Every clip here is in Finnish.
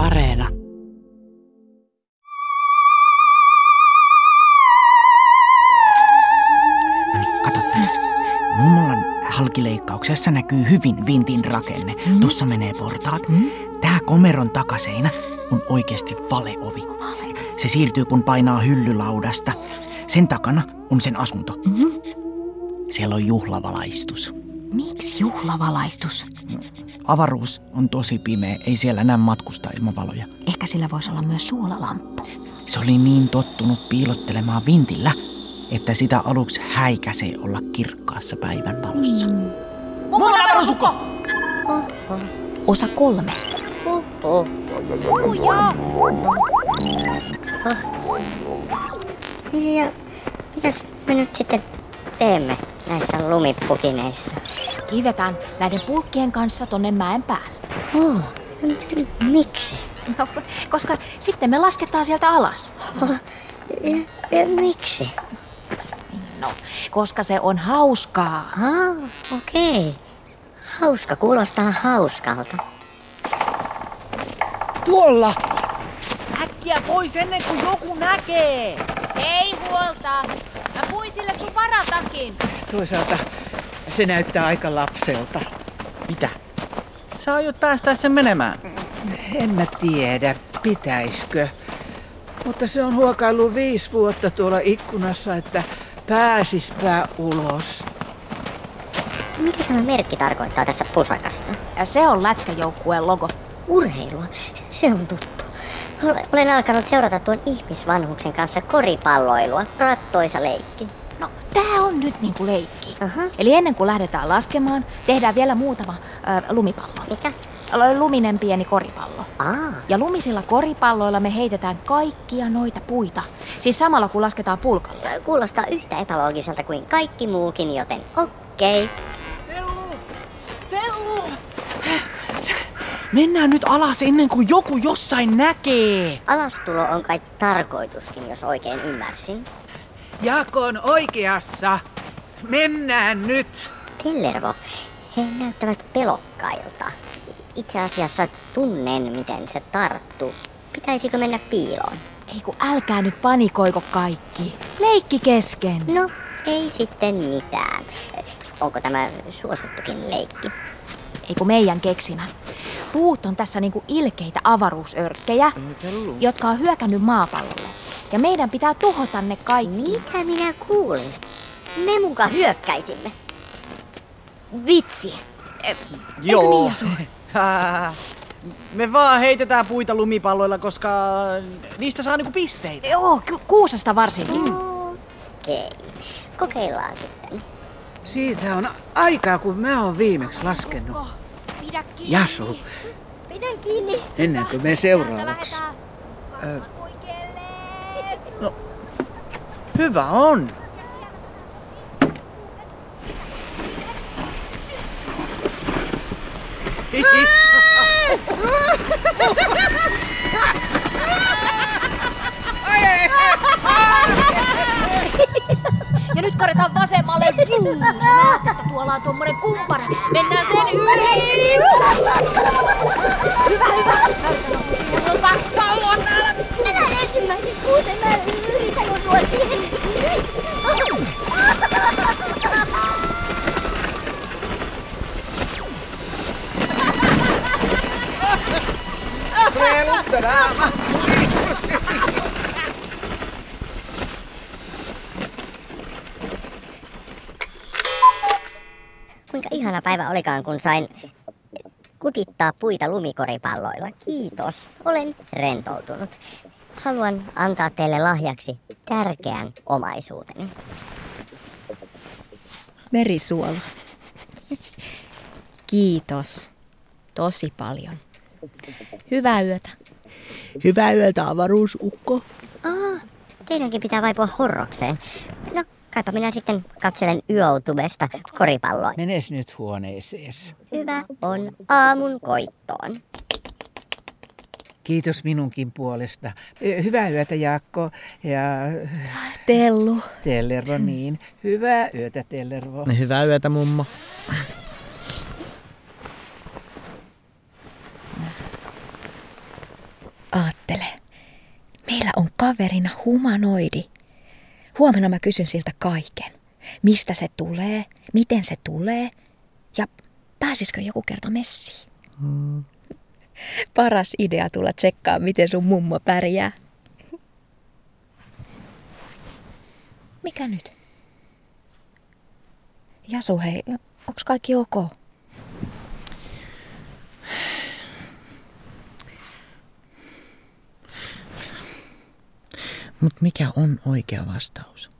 Areena. No niin, kato tänne. Mummolan halkileikkauksessa näkyy hyvin vintin rakenne. Mm. Tuossa menee portaat. Mm. Tää komeron takaseinä on oikeasti valeovi. Vale. Se siirtyy kun painaa hyllylaudasta. Sen takana on sen asunto. Mm-hmm. Siellä on juhlavalaistus. Miksi juhlavalaistus? Avaruus on tosi pimeä, ei siellä näe matkustaa ilman valoja. Ehkä sillä voisi olla myös suolalamppu. Se oli niin tottunut piilottelemaan vintillä, että sitä aluksi häikäsee olla kirkkaassa päivän valossa. Mm. Mummo avaruusukko! Osa kolme. Uja! Ja mitäs me nyt sitten teemme näissä lumipukineissa? Kivetään näiden pulkkien kanssa tonne mäen päälle. Oh, miksi? No, koska sitten me lasketaan sieltä alas. Oh, ja, ja miksi? No, koska se on hauskaa. Ah, okei. Okay. Hauska kuulostaa hauskalta. Tuolla! Äkkiä pois ennen kuin joku näkee! Ei huolta. Mä puin sille sun varatakin. Toisaalta se näyttää aika lapselta. Mitä? Sä aiot päästää sen menemään. En mä tiedä, pitäiskö. Mutta se on huokaillut viisi vuotta tuolla ikkunassa, että pääsispä ulos. Mitä tämä merkki tarkoittaa tässä pusakassa? Ja se on lätkäjoukkueen logo. Urheilua. Se on tuttu. Ole- Olen alkanut seurata tuon ihmisvanhuksen kanssa koripalloilua. Rattoisa leikki. Tää on nyt niinku leikki. Aha. Eli ennen kuin lähdetään laskemaan, tehdään vielä muutama ö, lumipallo. Mikä? Luminen pieni koripallo. Aa, Ja lumisilla koripalloilla me heitetään kaikkia noita puita. Siis samalla kun lasketaan pulkalla. kuulostaa yhtä epäloogiselta kuin kaikki muukin, joten okei. Okay. Tellu! Tellu! Mennään nyt alas ennen kuin joku jossain näkee. Alastulo on kai tarkoituskin, jos oikein ymmärsin. Jaakko on oikeassa. Mennään nyt. Tellervo, he näyttävät pelokkailta. Itse asiassa tunnen, miten se tarttuu. Pitäisikö mennä piiloon? Ei kun älkää nyt panikoiko kaikki. Leikki kesken. No, ei sitten mitään. Onko tämä suosittukin leikki? Ei kun meidän keksimä. Puut on tässä niinku ilkeitä avaruusörkkejä, jotka on hyökännyt maapallolle. Ja meidän pitää tuhota ne kaikki. Mitä minä kuulin? Me muka hyökkäisimme. Vitsi. Joo. Hää. Me vaan heitetään puita lumipalloilla, koska niistä saa niinku pisteitä. Joo, ku- kuusesta varsinkin. Okei, kokeillaan sitten. Siitä on aikaa, kun mä oon viimeksi laskenut. Pidä kiinni. Jasu, Pidän kiinni. ennen kuin me seuraavaksi. Hyvä on. Ja nyt korjataan vasemmalle. Juu, sä näet, että tuolla on tommonen kumpara. Mennään sen yli. Kuinka ihana päivä olikaan, kun sain kutittaa puita lumikoripalloilla. Kiitos. Olen rentoutunut. Haluan antaa teille lahjaksi tärkeän omaisuuteni. Merisuola. Kiitos. Tosi paljon. Hyvää yötä. Hyvää yötä, avaruusukko. Aa, teidänkin pitää vaipua horrokseen. No, kaipa minä sitten katselen yöutubesta koripalloa. Menes nyt huoneesees. Hyvä on aamun koittoon. Kiitos minunkin puolesta. Hyvää yötä Jaakko ja Tellu. Tellervo niin. Hyvää yötä Tellervo. Hyvää yötä, mummo. Meillä on kaverina humanoidi. Huomenna mä kysyn siltä kaiken. Mistä se tulee, miten se tulee ja pääsisikö joku kerta messiin. Hmm. Paras idea tulla tsekkaa, miten sun mummo pärjää. Mikä nyt? Jasu, hei, onks kaikki ok? Mut mikä on oikea vastaus?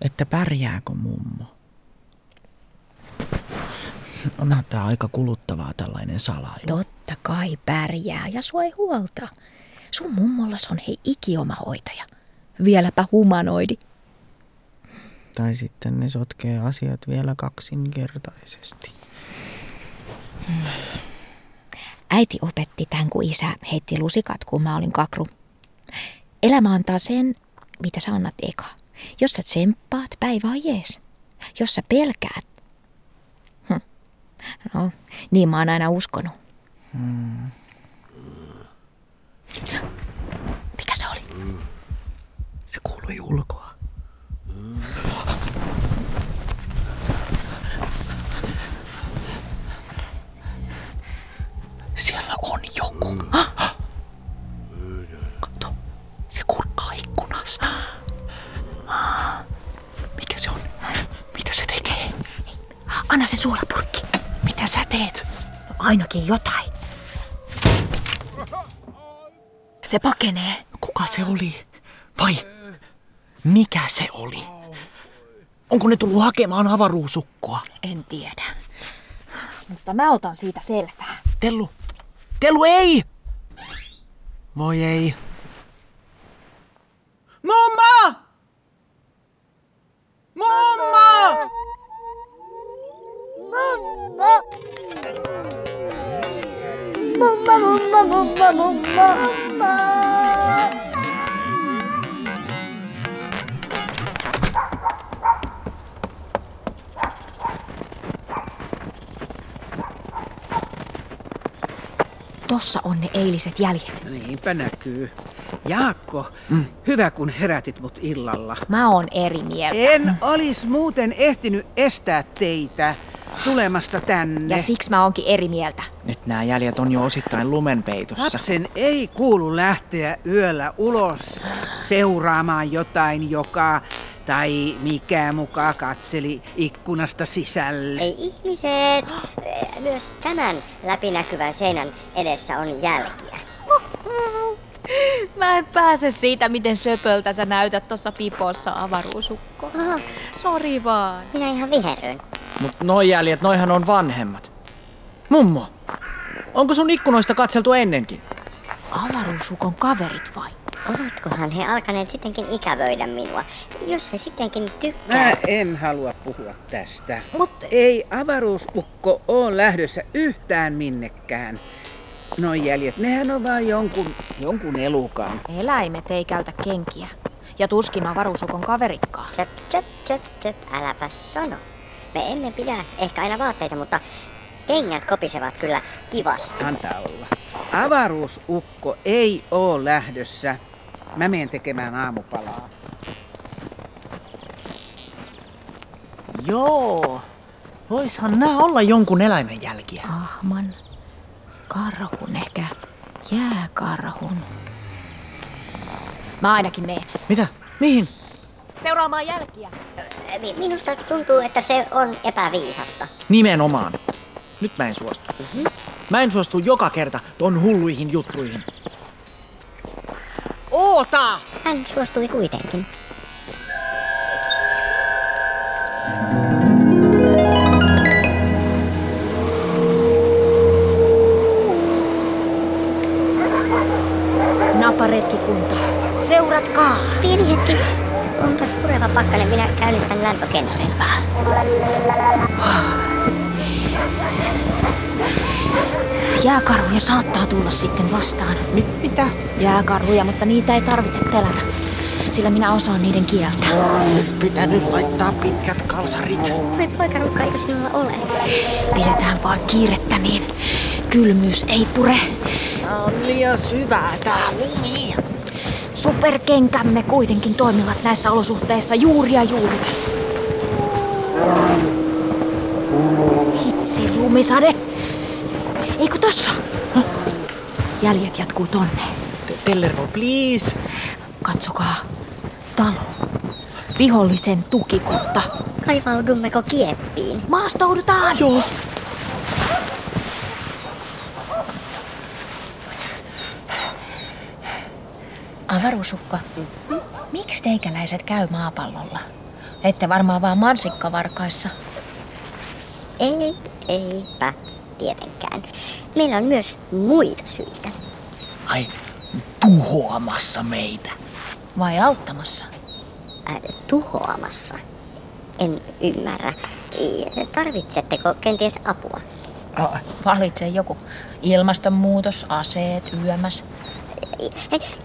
Että pärjääkö mummo? Onhan tää aika kuluttavaa tällainen salailu. Totta kai pärjää ja sua ei huolta. Sun mummollas on hei ikioma hoitaja. Vieläpä humanoidi. Tai sitten ne sotkee asiat vielä kaksinkertaisesti. Äiti opetti tämän, kun isä heitti lusikat, kun mä olin kakru. Elämä antaa sen, mitä sä annat eka. Jos sä tsemppaat, päivä on jees. Jos sä pelkäät. Hm. No, niin mä oon aina uskonut. Hmm. Mikä se oli? Se kuului ulkoa. Siellä on joku. Kato, suolapurkki. Mitä sä teet? No, ainakin jotain. Se pakenee. Kuka se oli? Vai mikä se oli? Onko ne tullut hakemaan avaruusukkoa? En tiedä. Mutta mä otan siitä selvää. Tellu! Tellu, ei! Voi ei. Mummo, mummo! Tossa on ne eiliset jäljet. Niinpä näkyy. Jaakko, mm. hyvä kun herätit mut illalla. Mä oon eri mieltä. En olis muuten ehtinyt estää teitä tulemasta tänne. Ja siksi mä oonkin eri mieltä. Nyt nämä jäljet on jo osittain lumenpeitossa. Lapsen ei kuulu lähteä yöllä ulos seuraamaan jotain, joka tai mikä muka katseli ikkunasta sisälle. Ei ihmiset! Myös tämän läpinäkyvän seinän edessä on jälkiä. Mä en pääse siitä, miten söpöltä sä näytät tuossa pipossa avaruusukko. Sori vaan. minä ihan viherryn. Mut noi jäljet, noihan on vanhemmat. Mummo, onko sun ikkunoista katseltu ennenkin? Avaruusukon kaverit vai? Ovatkohan he alkaneet sittenkin ikävöidä minua? Jos he sittenkin Mä tykkää... en halua puhua tästä. Mut- Ei avaruusukko ole lähdössä yhtään minnekään. Noi jäljet, nehän on vaan jonkun, jonkun elukan. Eläimet ei käytä kenkiä. Ja tuskin avaruusukon kaveritkaan. Tjöp, tjöp, tjöp, tjöp, äläpä sano. Me emme pidä ehkä aina vaatteita, mutta kengät kopisevat kyllä kivasti. Antaa olla. Avaruusukko ei oo lähdössä. Mä menen tekemään aamupalaa. Joo. Voishan nää olla jonkun eläimen jälkiä. Ahman, karhun ehkä, jääkarhun. Mä ainakin meen. Mitä? Mihin? Seuraamaan jälkiä. Mi- Minusta tuntuu, että se on epäviisasta. Nimenomaan. Nyt mä en suostu. Mä en suostu joka kerta ton hulluihin juttuihin. Oota! Hän suostui kuitenkin. Naparetkikunta. Seuratkaa. Pieni hetki. Onpas pureva pakkanen, minä käynnistän lämpökennä. Selvä. Jääkarhuja saattaa tulla sitten vastaan. Mit, mitä? Jääkarhuja, mutta niitä ei tarvitse pelätä. Sillä minä osaan niiden kieltä. Olis pitänyt laittaa pitkät kalsarit. Voi poikarukka, eikö sinulla ole? Pidetään vaan kiirettä niin kylmyys ei pure. Tää on liian syvää tää lumi. Superkenkämme kuitenkin toimivat näissä olosuhteissa juuri ja juuri. Hitsi, lumisade. Eikö tossa? Jäljet jatkuu tonne. Tellervo, please. Katsokaa. Talo. Vihollisen tukikohta. Kaivaudummeko kieppiin? Maastoudutaan! Joo. Avaruusukko, miksi teikäläiset käy maapallolla? Ette varmaan vaan mansikkavarkaissa. Ei, eipä tietenkään. Meillä on myös muita syitä. Ai, tuhoamassa meitä. Vai auttamassa? Äh, tuhoamassa. En ymmärrä. Tarvitsetteko kenties apua? Valitse joku. Ilmastonmuutos, aseet, yömäs.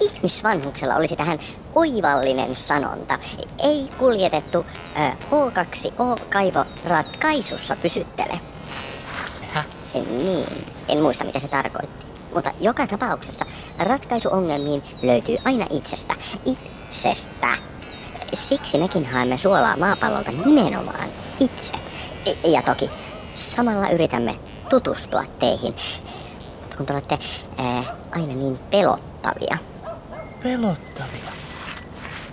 Ihmisvanhuksella olisi tähän oivallinen sanonta. Ei kuljetettu ö, O2O-kaivo ratkaisussa pysyttele. Häh? Niin, en muista mitä se tarkoitti. Mutta joka tapauksessa ratkaisu ongelmiin löytyy aina itsestä. Itsestä. Siksi mekin haemme suolaa maapallolta nimenomaan itse. Ja toki samalla yritämme tutustua teihin. Kun te olette ää, aina niin pelottavia. Pelottavia.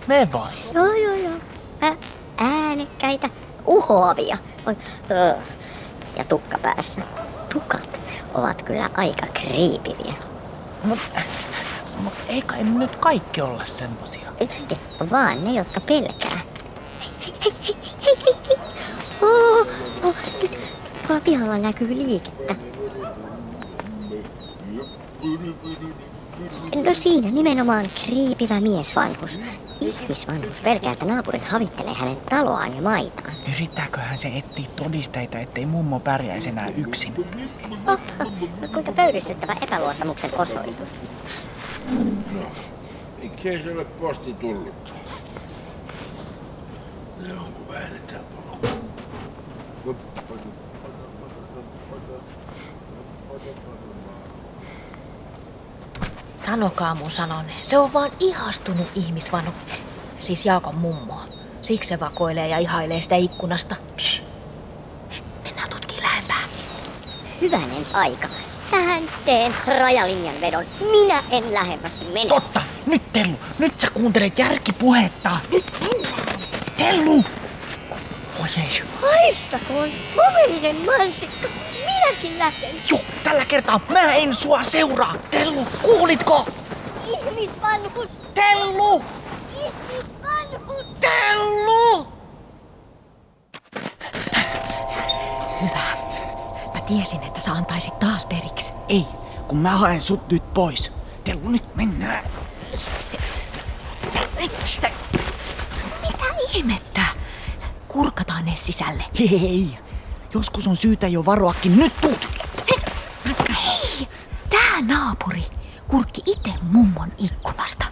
Me vai? Joo, joo, joo. Ä, äänekkäitä, uhoavia. Oi, ö. ja tukka päässä. Tukat ovat kyllä aika kriipiviä. Mut, mut ei kai nyt kaikki olla semmosia. Vaan ne, jotka pelkää. Hei, hei, hei, hei, hei, hei. Oh, oh, nyt tuolla pihalla näkyy liikettä. No siinä nimenomaan kriipivä miesvanhus. Ihmisvanhus pelkää, että naapurit havittelee hänen taloaan ja maitaan. Yrittääköhän se etsiä todisteita, ettei mummo pärjäisi enää yksin? No kuinka pöyristyttävä epäluottamuksen osoitus. Mikä se ole posti tullut? Ne on kun väännetään Sanokaa mun sanonne. Se on vaan ihastunut ihmisvanhu. Siis Jaakon mummoa. Siksi se vakoilee ja ihailee sitä ikkunasta. Psh. Mennään tutkiin lähempää. Hyvänen aika. Tähän teen rajalinjan vedon. Minä en lähemmäs mene. Totta! Nyt Tellu! Nyt sä kuuntelet järkipuhetta! Nyt mennään. Tellu! Oi ei. Haistakoon, homeinen mansikka. Minäkin lähden. Joo, tällä kertaa mä en sua seuraa! Tellu, kuulitko? Ihmisvanhus, Tellu! ihmisvanhus. Tellu! Hyvä. Mä tiesin, että sä antaisit taas periksi. Ei, kun mä haen sut nyt pois. Tellu, nyt mennään. Mitä ihmettä? Kurkataan ne sisälle. Hei, joskus on syytä jo varoakin. Nyt tuut! Hei, tää naapuri kurkki itse mummon ikkunasta.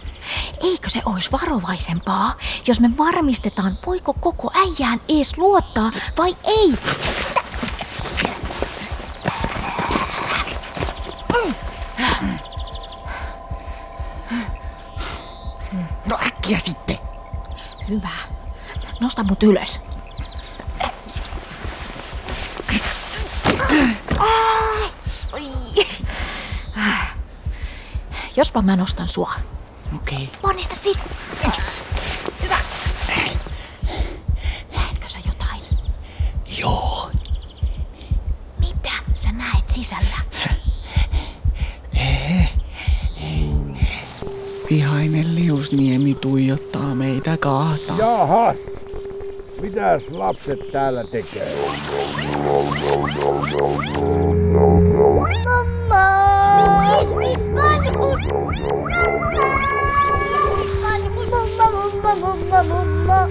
Eikö se olisi varovaisempaa, jos me varmistetaan, voiko koko äijään ees luottaa vai ei? No äkkiä sitten! Hyvä. Nosta mut ylös. Oi. Jospa mä nostan sua. Okei. Ponnista sit. Hyvä. Näetkö sä jotain? Joo. Mitä sä näet sisällä? Vihainen liusniemi tuijottaa meitä kahta. Jaha! Mitäs lapset täällä tekee? Mamma! 妈妈，妈妈，妈妈，妈妈，妈妈，妈妈。